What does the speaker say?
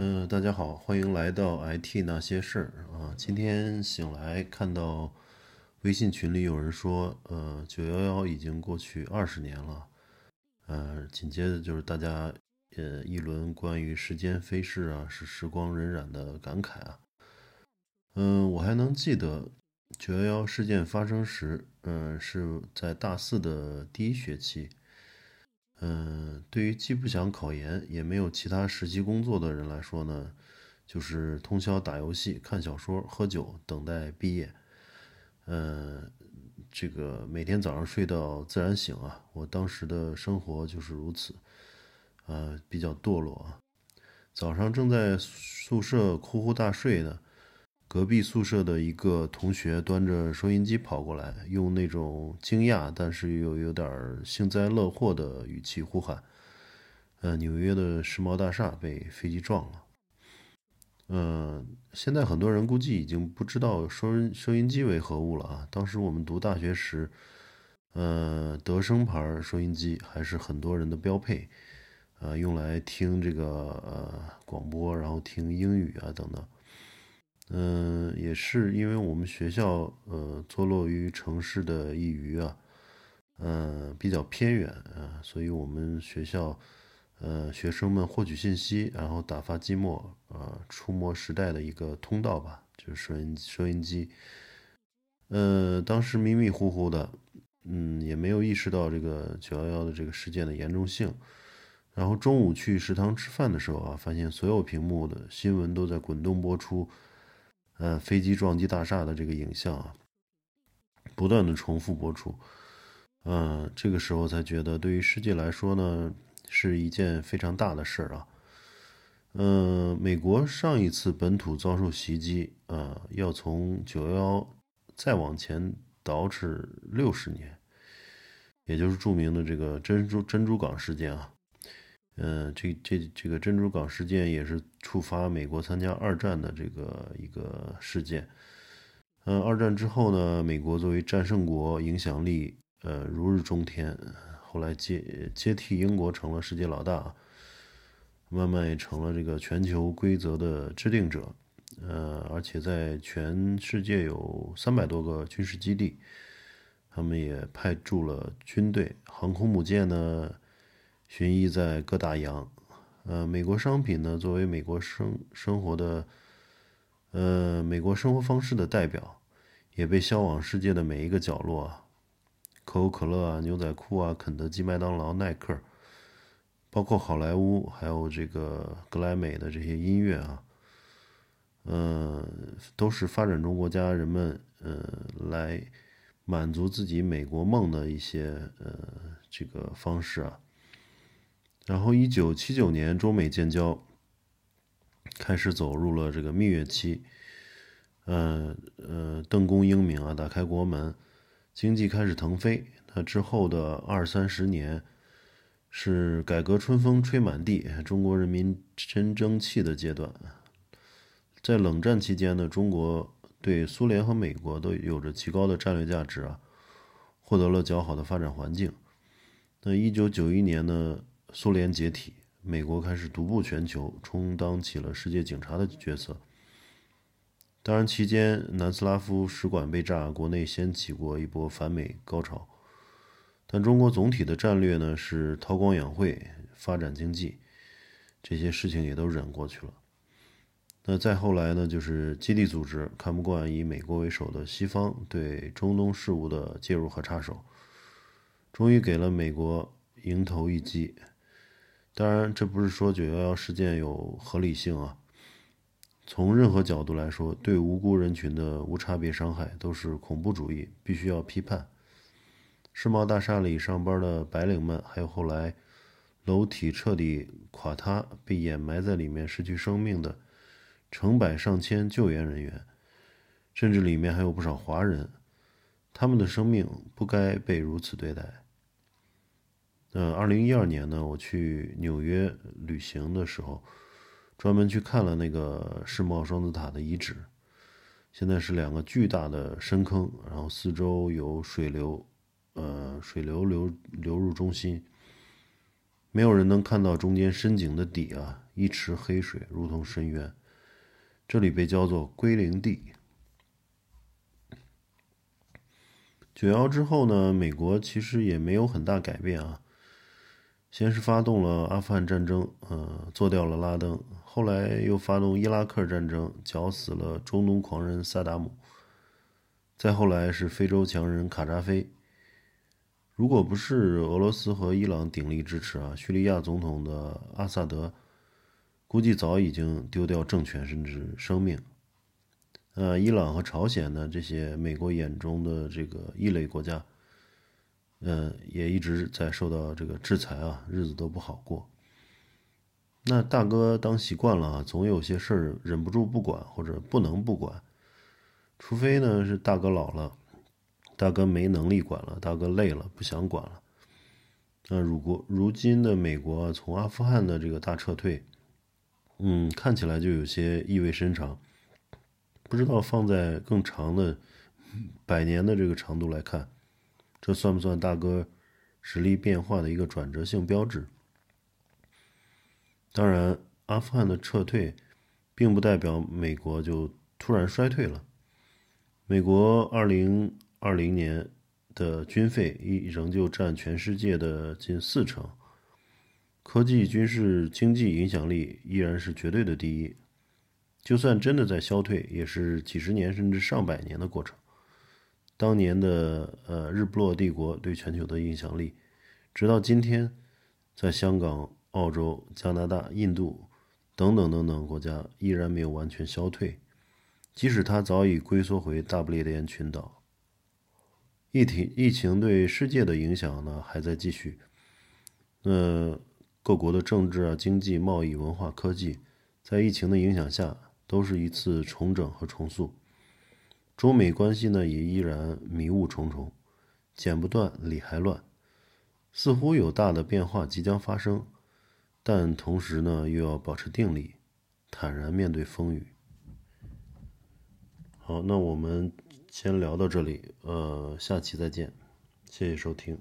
嗯，大家好，欢迎来到 IT 那些事儿啊。今天醒来看到微信群里有人说，呃，九幺幺已经过去二十年了。呃，紧接着就是大家呃一轮关于时间飞逝啊，是时光荏苒的感慨啊。嗯，我还能记得九幺幺事件发生时，嗯，是在大四的第一学期。嗯，对于既不想考研，也没有其他实习工作的人来说呢，就是通宵打游戏、看小说、喝酒，等待毕业。嗯，这个每天早上睡到自然醒啊，我当时的生活就是如此，呃，比较堕落啊。早上正在宿舍呼呼大睡呢。隔壁宿舍的一个同学端着收音机跑过来，用那种惊讶但是又有点幸灾乐祸的语气呼喊：“呃，纽约的世贸大厦被飞机撞了。”呃，现在很多人估计已经不知道收音收音机为何物了啊。当时我们读大学时，呃，德声牌收音机还是很多人的标配，呃，用来听这个呃广播，然后听英语啊等等。嗯，也是因为我们学校呃坐落于城市的一隅啊，嗯，比较偏远啊，所以我们学校呃学生们获取信息，然后打发寂寞啊，触摸时代的一个通道吧，就是收音收音机。呃，当时迷迷糊糊的，嗯，也没有意识到这个九幺幺的这个事件的严重性。然后中午去食堂吃饭的时候啊，发现所有屏幕的新闻都在滚动播出。呃，飞机撞击大厦的这个影像啊，不断的重复播出，嗯，这个时候才觉得，对于世界来说呢，是一件非常大的事儿啊。嗯，美国上一次本土遭受袭击啊，要从九幺幺再往前倒饬六十年，也就是著名的这个珍珠珍珠港事件啊。嗯，这这这个珍珠港事件也是触发美国参加二战的这个一个事件。嗯，二战之后呢，美国作为战胜国，影响力呃如日中天，后来接接替英国成了世界老大，慢慢也成了这个全球规则的制定者。呃，而且在全世界有三百多个军事基地，他们也派驻了军队、航空母舰呢。巡弋在各大洋，呃，美国商品呢，作为美国生生活的，呃，美国生活方式的代表，也被销往世界的每一个角落。可口可乐啊，牛仔裤啊，肯德基、麦当劳、耐克，包括好莱坞，还有这个格莱美的这些音乐啊，嗯，都是发展中国家人们，呃，来满足自己美国梦的一些，呃，这个方式啊。然后，一九七九年，中美建交，开始走入了这个蜜月期。呃呃，邓公英明啊，打开国门，经济开始腾飞。那之后的二三十年，是改革春风吹满地，中国人民真争气的阶段。在冷战期间呢，中国对苏联和美国都有着极高的战略价值啊，获得了较好的发展环境。那一九九一年呢？苏联解体，美国开始独步全球，充当起了世界警察的角色。当然，期间南斯拉夫使馆被炸，国内掀起过一波反美高潮。但中国总体的战略呢是韬光养晦，发展经济，这些事情也都忍过去了。那再后来呢，就是基地组织看不惯以美国为首的西方对中东事务的介入和插手，终于给了美国迎头一击。当然，这不是说九幺幺事件有合理性啊。从任何角度来说，对无辜人群的无差别伤害都是恐怖主义，必须要批判。世贸大厦里上班的白领们，还有后来楼体彻底垮塌被掩埋在里面失去生命的成百上千救援人员，甚至里面还有不少华人，他们的生命不该被如此对待。嗯，二零一二年呢，我去纽约旅行的时候，专门去看了那个世贸双子塔的遗址。现在是两个巨大的深坑，然后四周有水流，呃，水流流流入中心。没有人能看到中间深井的底啊，一池黑水如同深渊，这里被叫做归零地。九幺之后呢，美国其实也没有很大改变啊。先是发动了阿富汗战争，呃，做掉了拉登，后来又发动伊拉克战争，绞死了中东狂人萨达姆。再后来是非洲强人卡扎菲。如果不是俄罗斯和伊朗鼎力支持啊，叙利亚总统的阿萨德估计早已经丢掉政权甚至生命。呃，伊朗和朝鲜呢，这些美国眼中的这个异类国家，嗯，也一直在受到这个制裁啊，日子都不好过。那大哥当习惯了啊，总有些事儿忍不住不管或者不能不管，除非呢是大哥老了，大哥没能力管了，大哥累了不想管了。那如果如今的美国从阿富汗的这个大撤退，嗯，看起来就有些意味深长。不知道放在更长的百年的这个长度来看，这算不算大哥实力变化的一个转折性标志？当然，阿富汗的撤退并不代表美国就突然衰退了。美国二零二零年的军费依仍旧占全世界的近四成，科技、军事、经济影响力依然是绝对的第一。就算真的在消退，也是几十年甚至上百年的过程。当年的呃日不落帝国对全球的影响力，直到今天，在香港、澳洲、加拿大、印度等等等等国家依然没有完全消退，即使它早已龟缩回大不列颠群岛。疫情疫情对世界的影响呢还在继续。那各国的政治啊、经济、贸易、文化、科技，在疫情的影响下。都是一次重整和重塑，中美关系呢也依然迷雾重重，剪不断理还乱，似乎有大的变化即将发生，但同时呢又要保持定力，坦然面对风雨。好，那我们先聊到这里，呃，下期再见，谢谢收听。